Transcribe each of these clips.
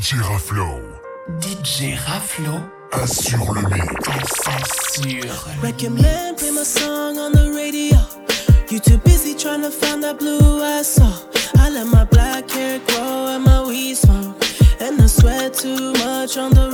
DJ Raflo. DJ Raflo. Assure le mix. Assure. Recommend play my song on the radio. You too busy trying to find that blue I saw. I let my black hair grow and my weed smoke. And I sweat too much on the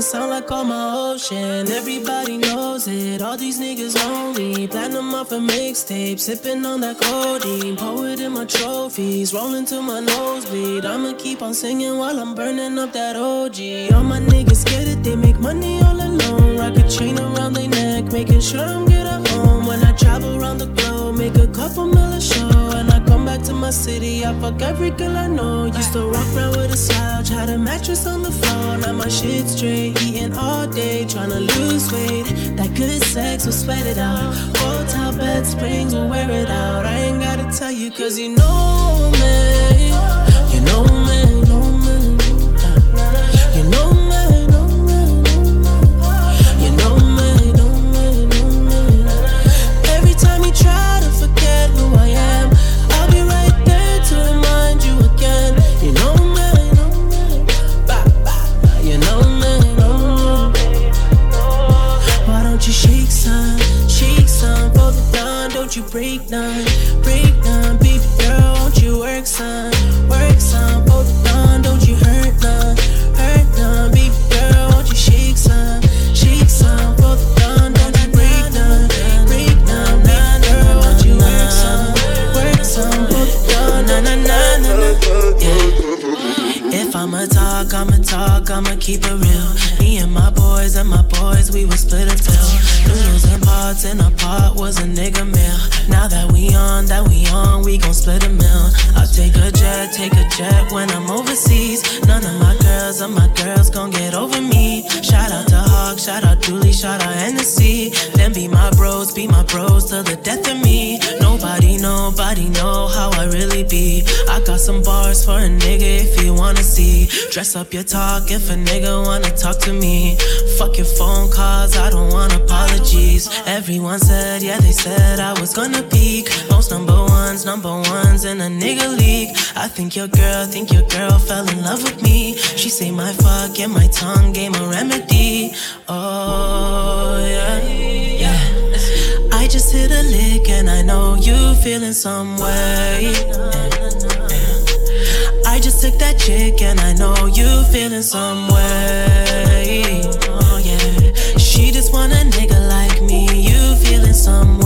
to sound like all my ocean. Everybody knows it, all these niggas lonely. Platinum off a mixtape, sipping on that codeine. Poet in my trophies, rolling to my nosebleed. I'ma keep on singing while I'm burning up that OG. All my niggas scared that they make money all alone. Rock a chain around their neck, making sure I'm good at home. When I travel around the globe, make a couple million a show. Back to my city, I fuck every girl I know. Used to walk around with a slouch, had a mattress on the floor. Now my shit straight, eating all day, trying to lose weight. That good sex will sweat it out. Hotel bed springs will wear it out. I ain't gotta tell you, cause you know me. You know me, keep it real. Me and my boys and my boys, we would split a bill. Noodles and pots in a pot was a nigga meal. Now that we on, that we on, we gon' split a meal. I'll take a jet, take a jet when I'm overseas. None of my girls or my girls gon' get over me. Shout out to Hawk, shout out Julie, shout out Hennessy. Then be my be my bros till the death of me. Nobody, nobody know how I really be. I got some bars for a nigga if you wanna see. Dress up your talk if a nigga wanna talk to me. Fuck your phone calls, I don't want apologies. Everyone said, yeah, they said I was gonna peak. Most number ones, number ones in a nigga league. I think your girl, think your girl fell in love with me. She say my fuck and my tongue gave a remedy. Oh, yeah. Just hit a lick and I know you feeling some way. I just took that chick and I know you feeling some way. Oh yeah, she just want a nigga like me. You feeling some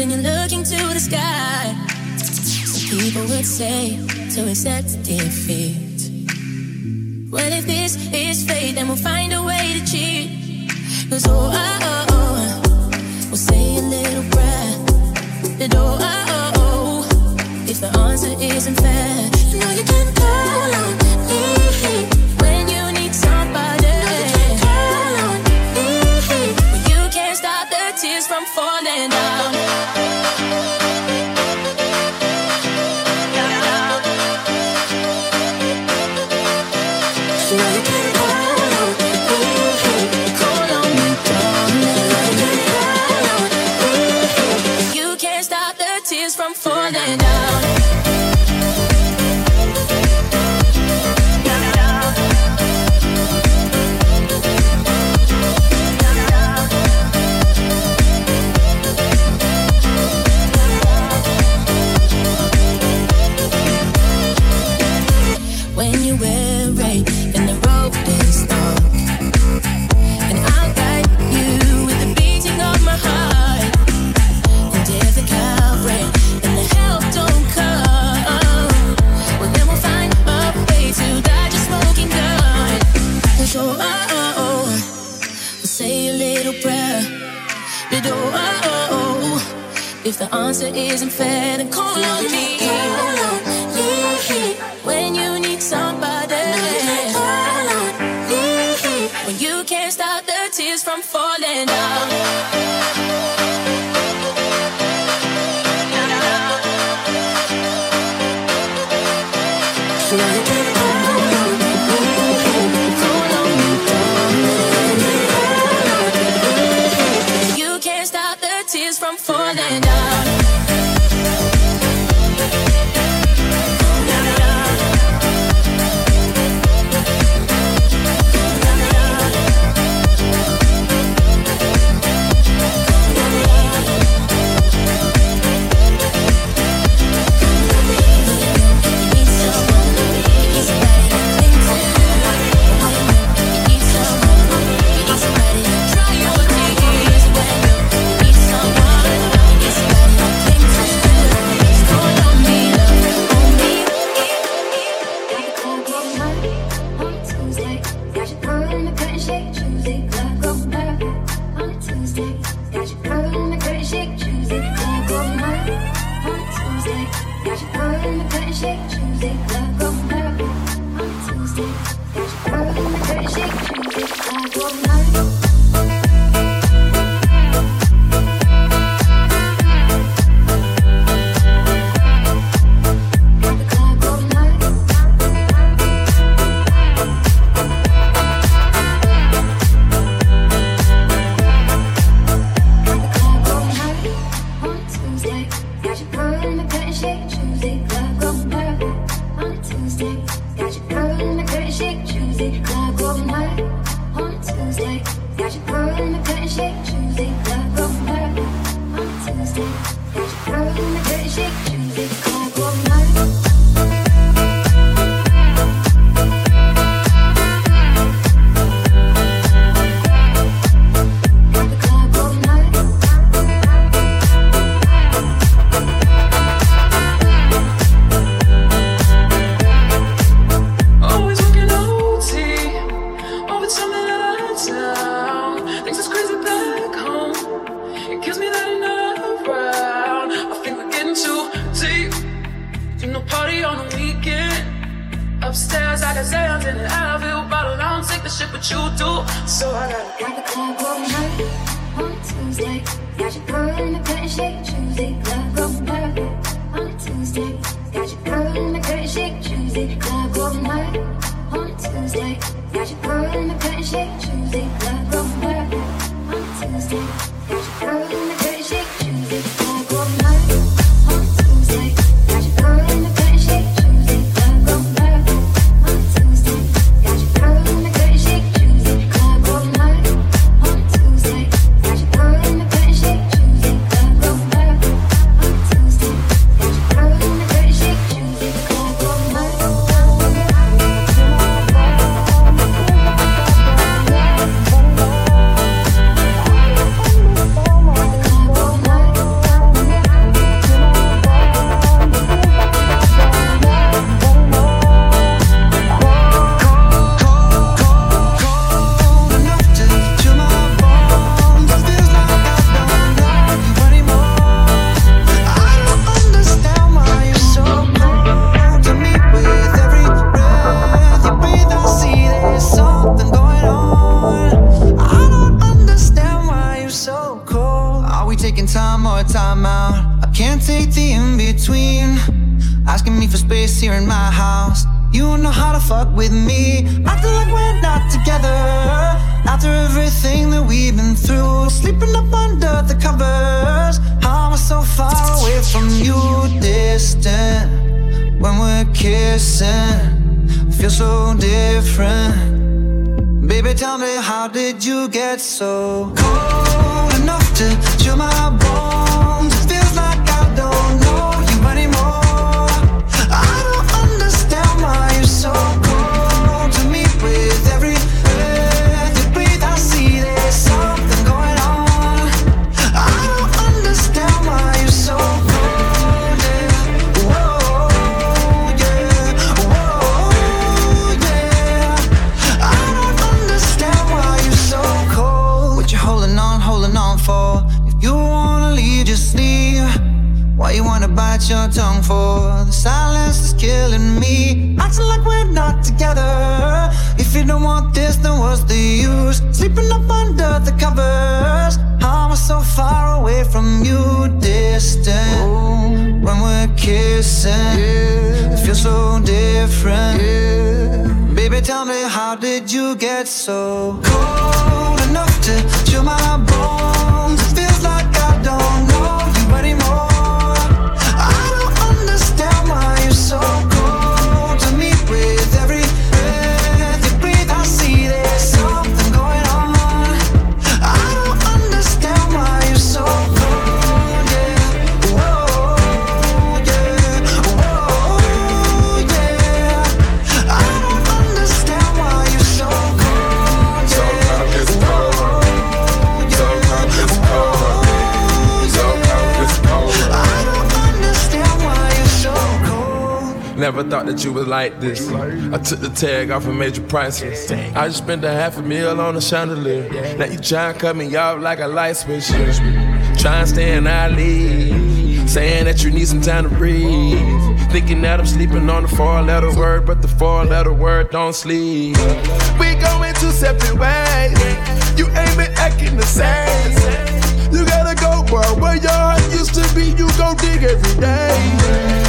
and you're looking to the sky. People would say to accept defeat. What if this is fate? Then we'll find a way to cheat. Cause oh, oh, oh, oh we'll say a little prayer. That oh, oh, oh, oh, if the answer isn't fair, you know you can call on me. answer isn't fair, then call on me. From the British so that you was like this. I took the tag off and made you priceless. I just spent a half a meal on a chandelier. Now you try and cut me off like a light switch. Try and stay in I lead. Saying that you need some time to breathe. Thinking that I'm sleeping on the four letter word, but the four letter word don't sleep. We going two separate ways. You ain't been acting the same. You gotta go, boy. Where your heart used to be, you go dig every day.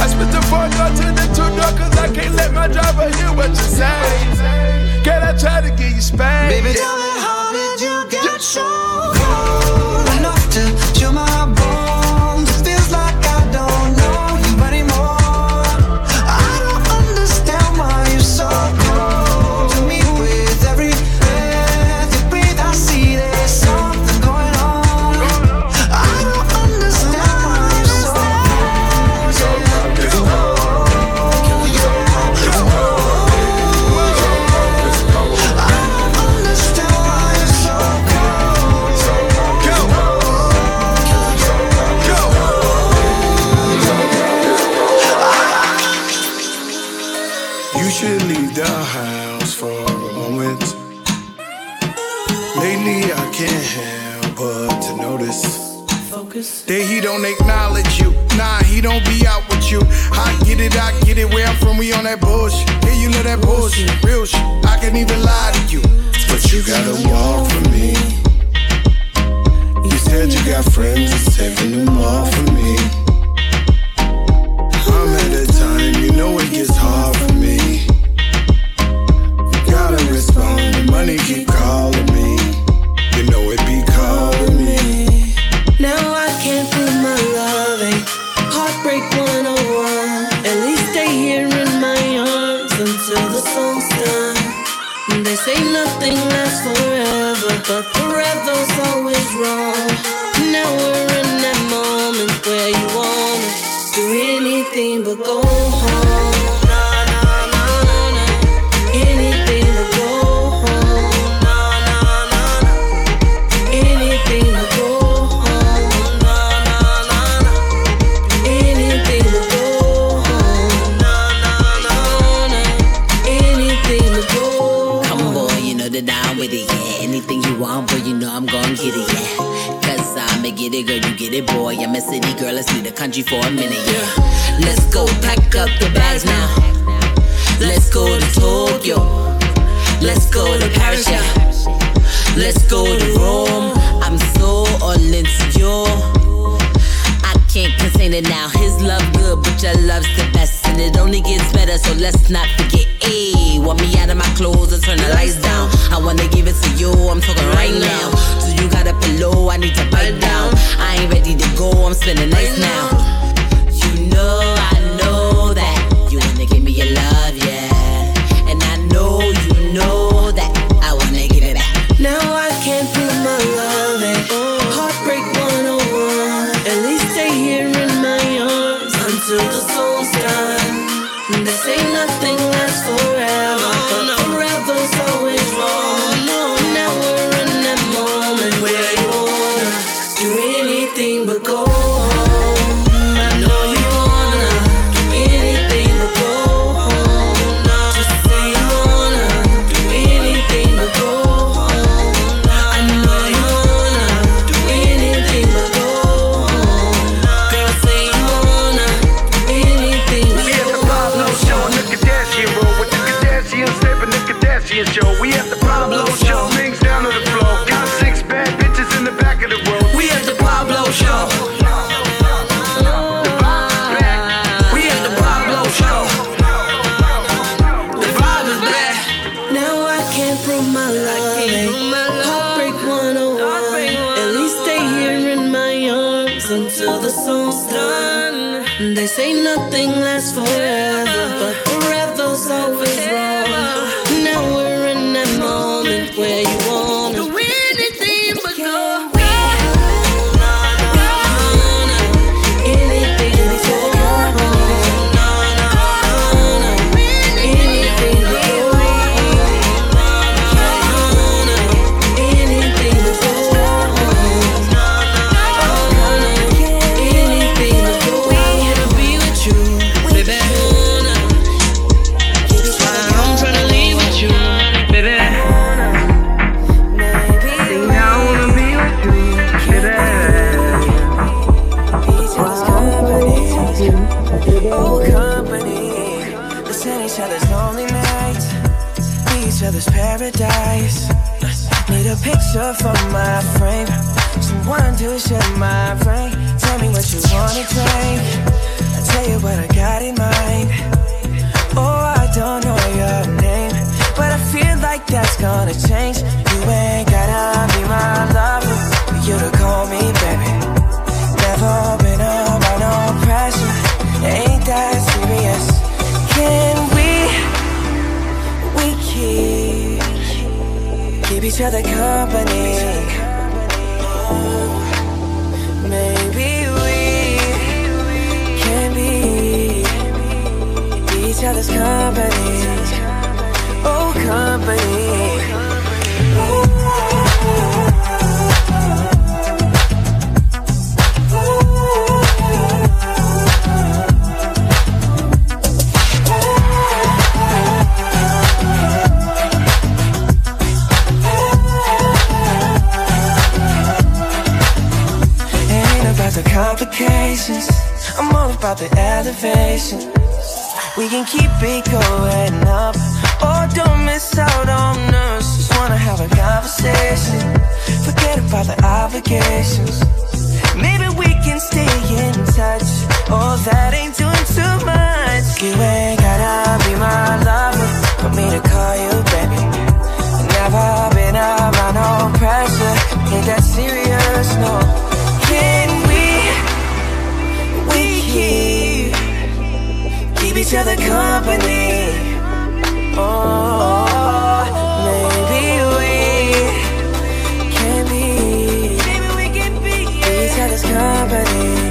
I spit the four door to the two door, cause I can't let my driver hear what you say. Can I try to get you spanked? Baby, tell me how did you get so cold enough to chill my should leave the house for a moment. Lately, I can't help but to notice. Focus. That he don't acknowledge you. Nah, he don't be out with you. I get it, I get it. Where I'm from, we on that bullshit. Yeah, you know that bullshit, real shit. I can't even lie to you, but you gotta walk for me. You said you got friends, it's saving them all for me. the city, girl. Let's leave the country for a minute, yeah. Let's go pack up the bags now. Let's go to Tokyo. Let's go to Paris, yeah. Let's go to Rome. I'm so all into you. I can't contain it now. His love good, but your love's the best, and it only gets better. So let's not forget. Ayy, want me out of my clothes and turn the lights down. I wanna give it to you. I'm talking right now. You got a pillow, I need to bite down. I ain't ready to go, I'm spending nights now. patience I'm all about the elevation. We can keep it going up Or oh, don't miss out on us. Just wanna have a conversation. Forget about the obligations. Maybe we can stay in touch. Oh, that ain't doing too much. You ain't gotta be my lover. For me to call you baby. Never been around no pressure. Ain't that serious, no? keep keep each other company. Oh, maybe we can be, maybe we can be each other's company.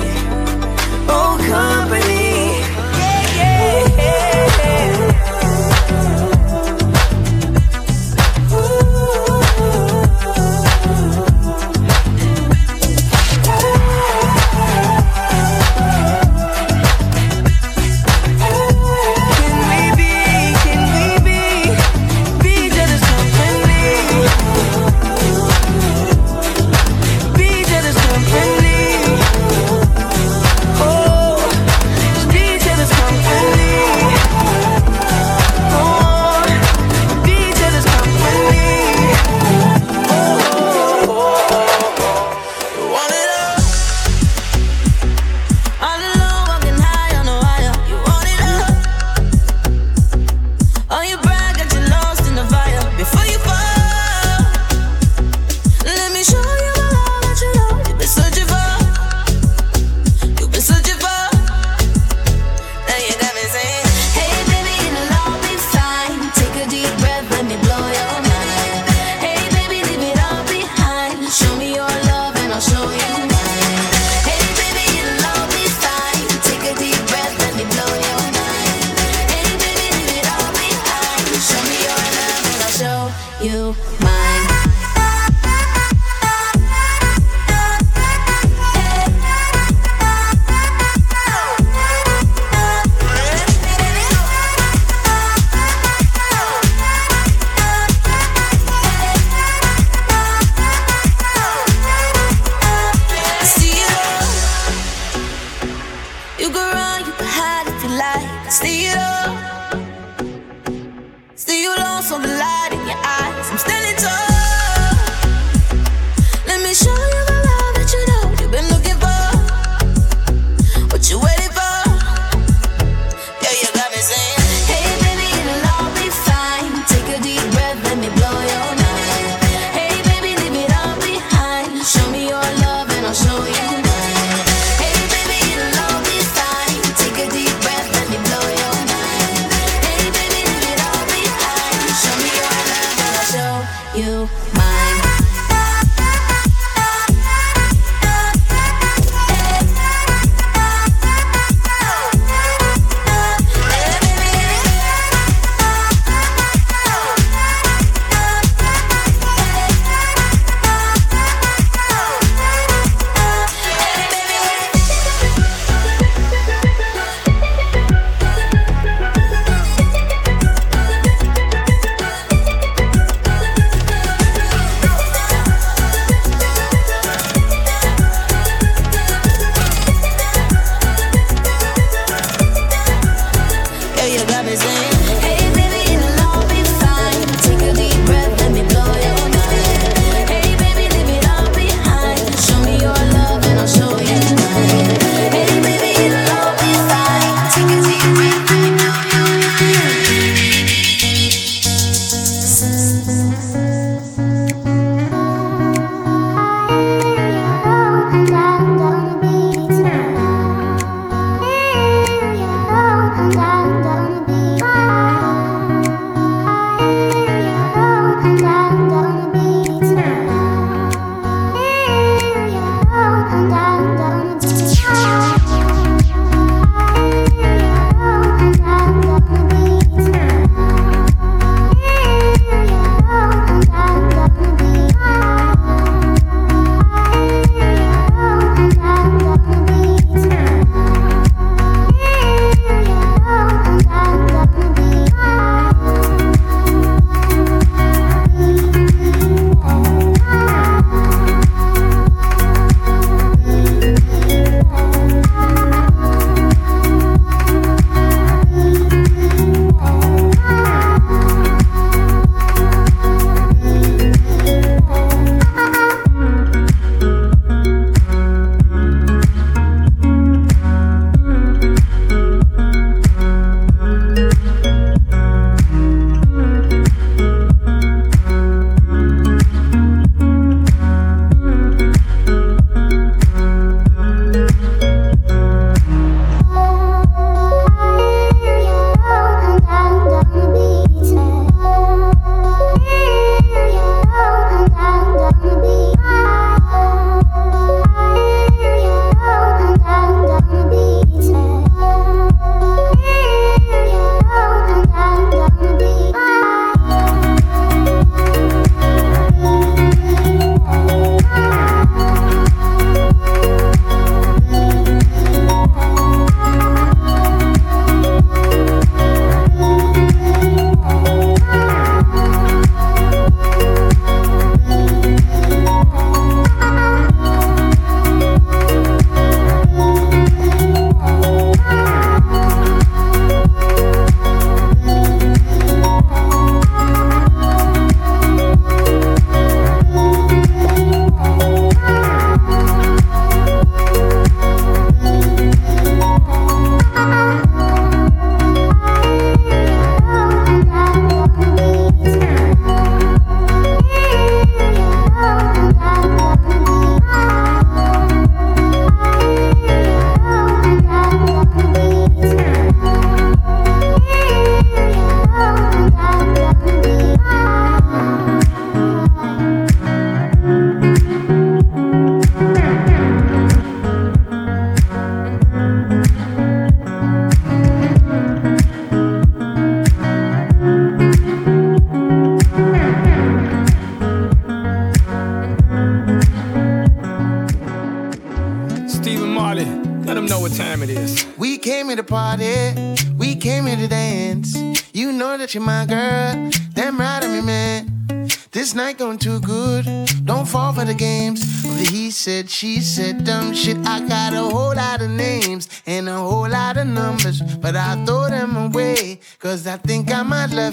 said, she said dumb shit. I got a whole lot of names and a whole lot of numbers, but I throw them away, cause I think I might love.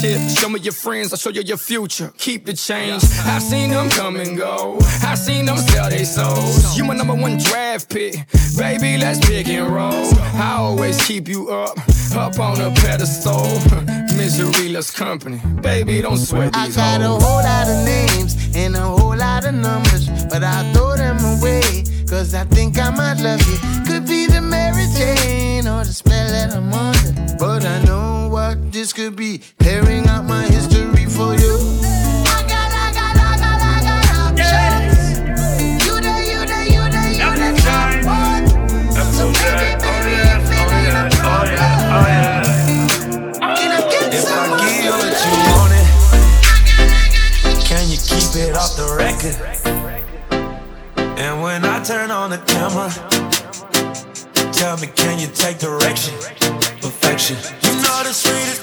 tip. Show me your friends, I'll show you your future. Keep the change. I've seen them come and go. I've seen them sell their souls. You my number one draft pick. Baby, let's pick and roll. I always keep you up, up on a pedestal. Misery loves company. Baby, don't sweat these I got holes. a whole lot of names and a whole lot of numbers, but I throw them away. Cause I think I might love you could be tearing out my history for you. off the record. And when I turn on the camera, tell me, can you take direction? Perfection. You know the sweetest.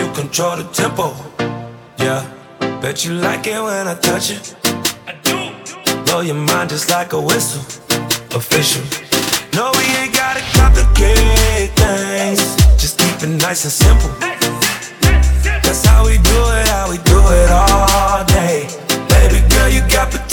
you control the tempo. Yeah, bet you like it when I touch it. I do. Blow your mind just like a whistle. Official. No, we ain't gotta complicate things. Just keep it nice and simple. That's how we do it, how we do it all day. Baby girl, you got potential.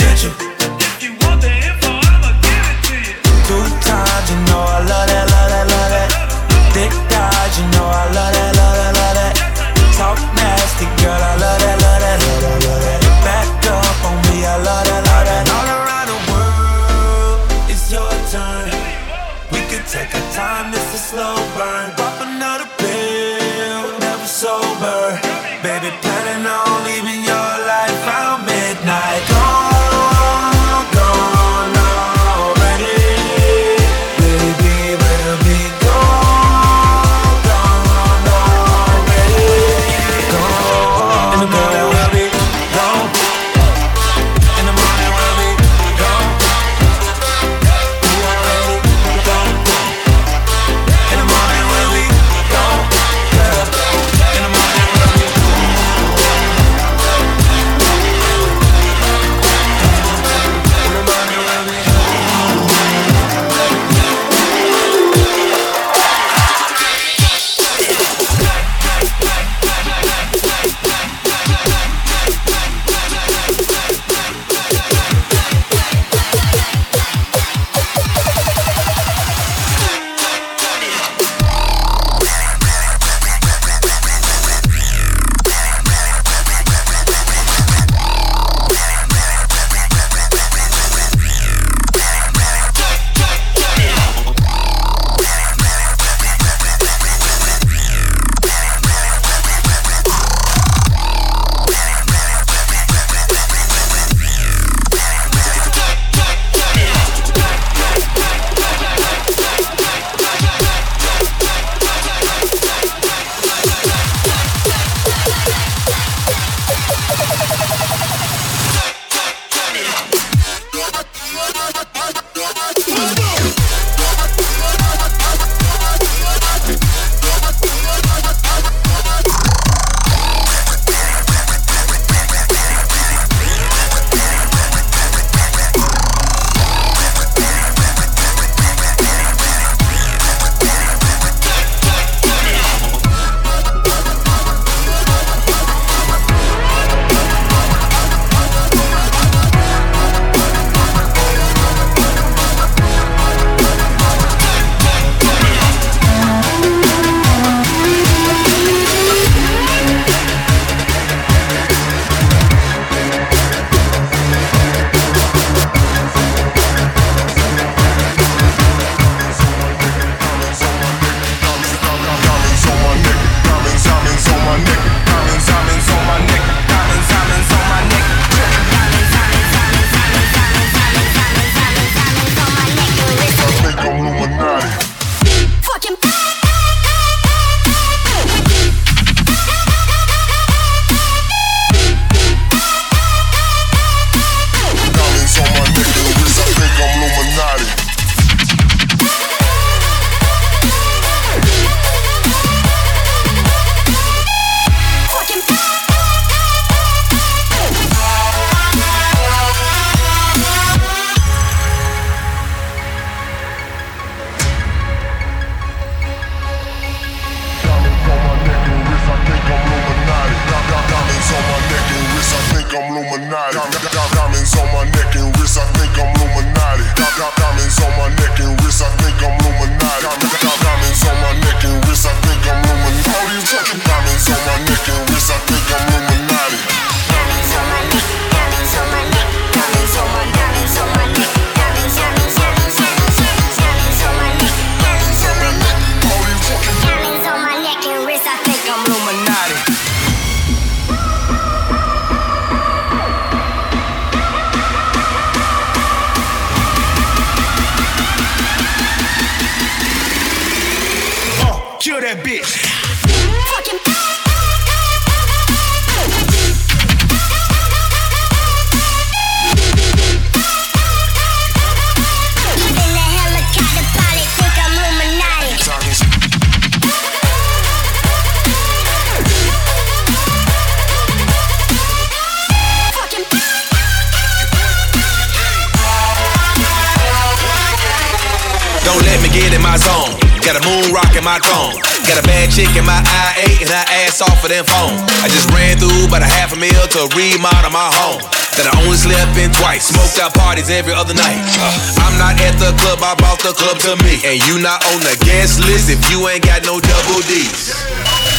Them phone. I just ran through about a half a mil to remodel my home. That I only slept in twice. Smoked out parties every other night. Uh, I'm not at the club, I brought the club to me. And you not on the guest list if you ain't got no double D's.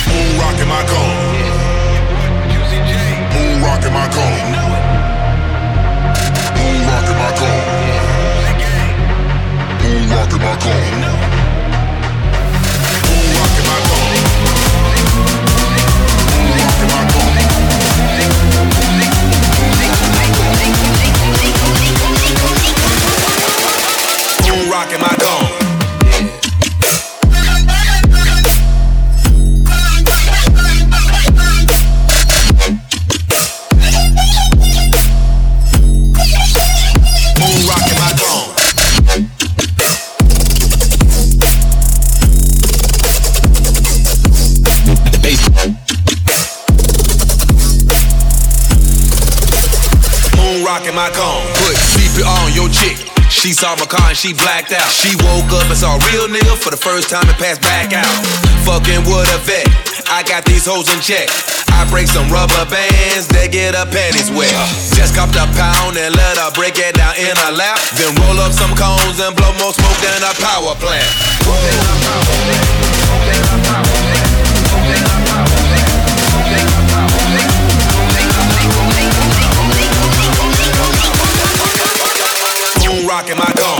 Moon rockin' my cone. Moon rockin' my cone. Moon rock in my cone. Moon rock in my cone. My. Put CPR on your chick. She saw my car and she blacked out. She woke up and saw a real nigga for the first time and passed back out. Fucking with a vet. I got these hoes in check. I break some rubber bands, they get her panties wet. Just copped a pound and let her break it down in her lap. Then roll up some cones and blow more smoke than a power plant. rocking my dome.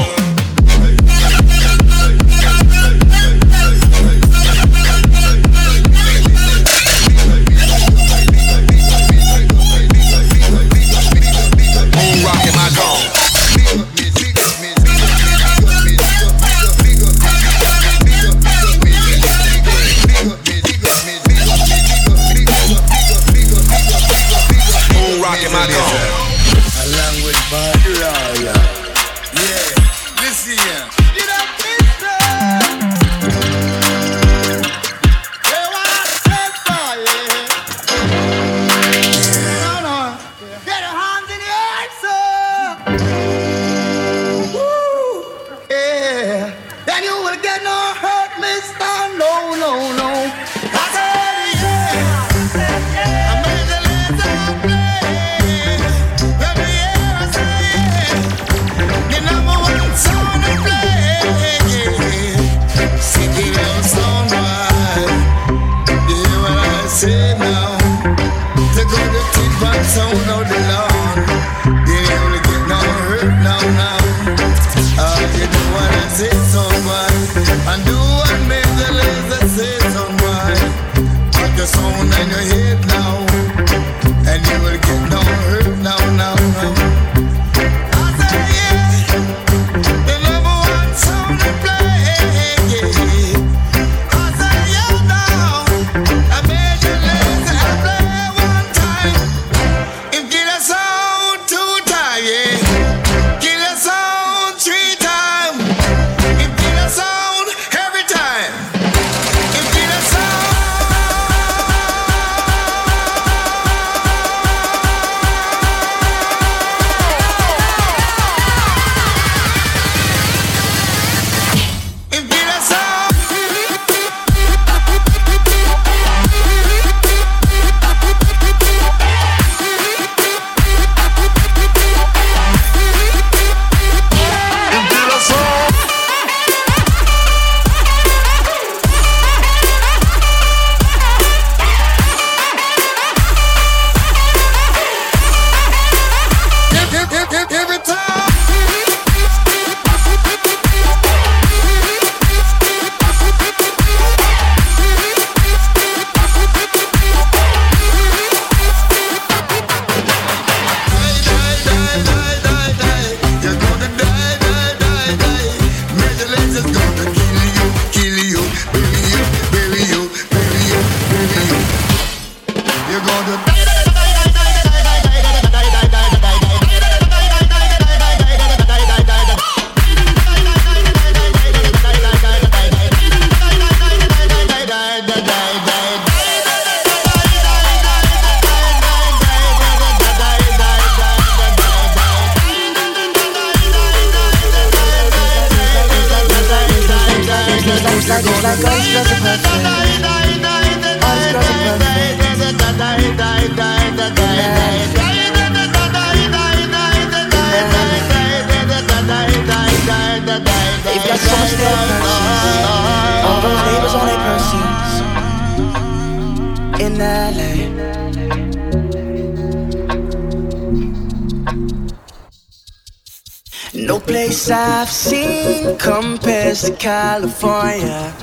I've seen compares to California.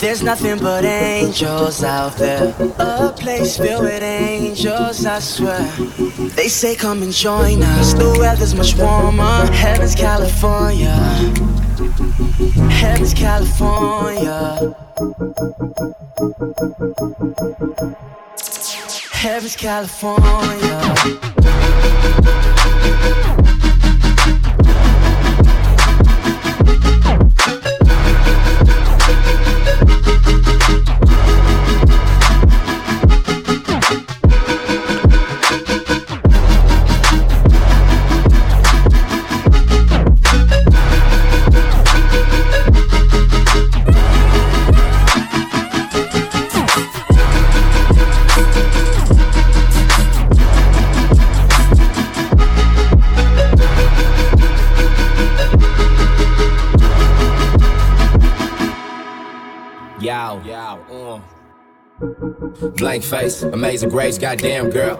There's nothing but angels out there. A place filled with angels, I swear. They say, come and join us. The weather's much warmer. Heaven's California. Heaven's California. Heaven's California. Blank face, amazing grace, goddamn girl.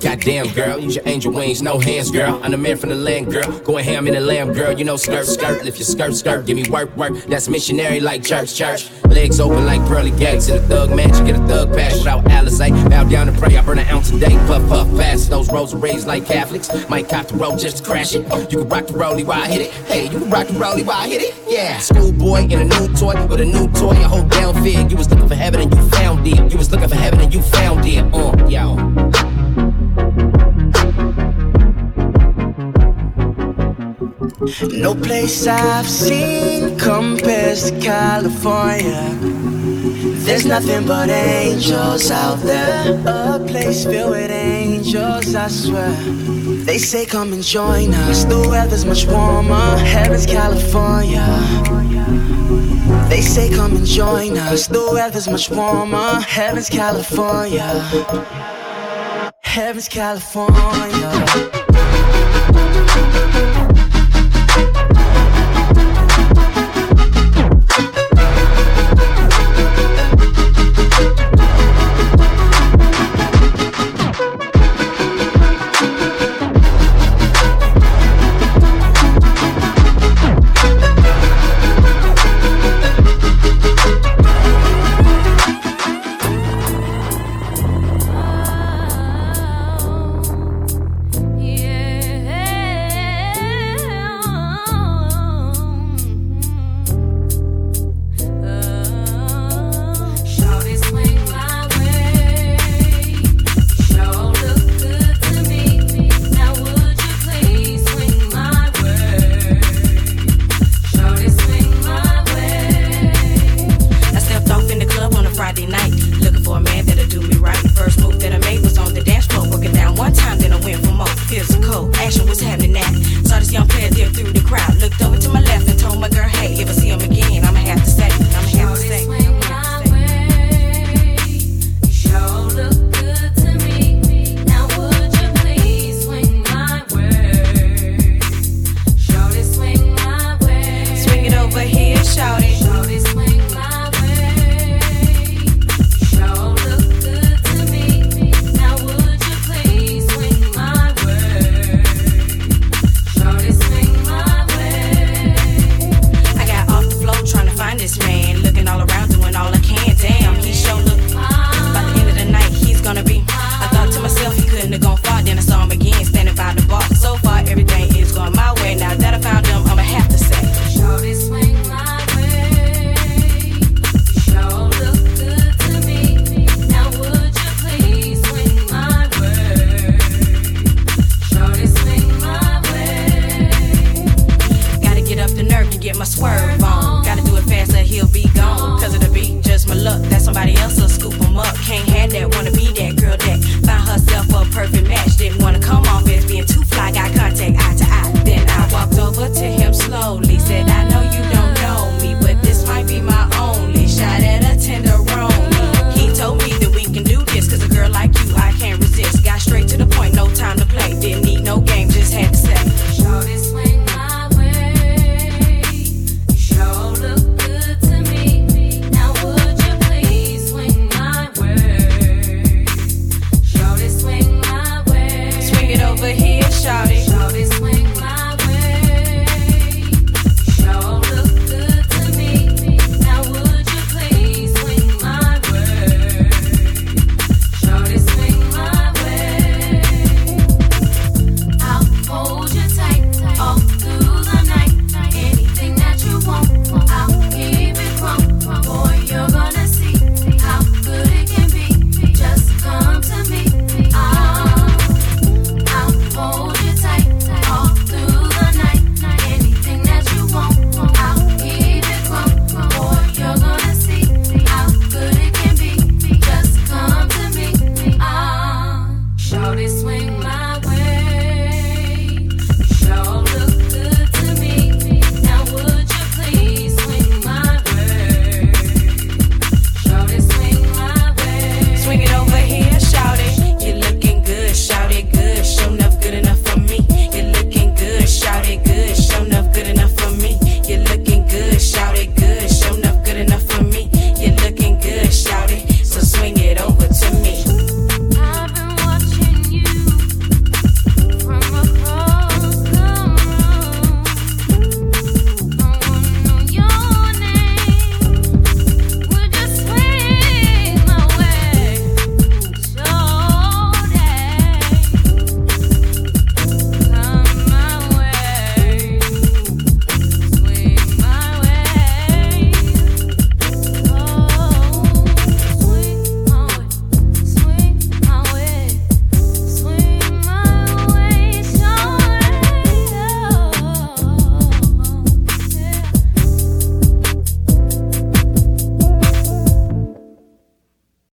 Goddamn girl, use your angel wings, no hands, girl. I'm the man from the land, girl. Going ham in the lamb, girl. You know, skirt, skirt. Lift your skirt, skirt. Give me work, work. That's missionary like church, church. Legs open like pearly gates. In a thug mansion, get a thug pass without Alizé. Eh? Bow down and pray, I burn an ounce a day. Puff, puff, fast. Those rosaries like Catholics. Might cop the road just to crash it. You can rock the rollie while I hit it. Hey, you can rock the rollie while I hit it. Yeah. Schoolboy in a new toy with a new toy. I hold down fig. You was looking for heaven and you found it. You was looking No place I've seen compares to California. There's nothing but angels out there. A place filled with angels, I swear. They say, come and join us. The weather's much warmer. Heaven's California. They say, come and join us. The weather's much warmer. Heaven's California. Heaven's California.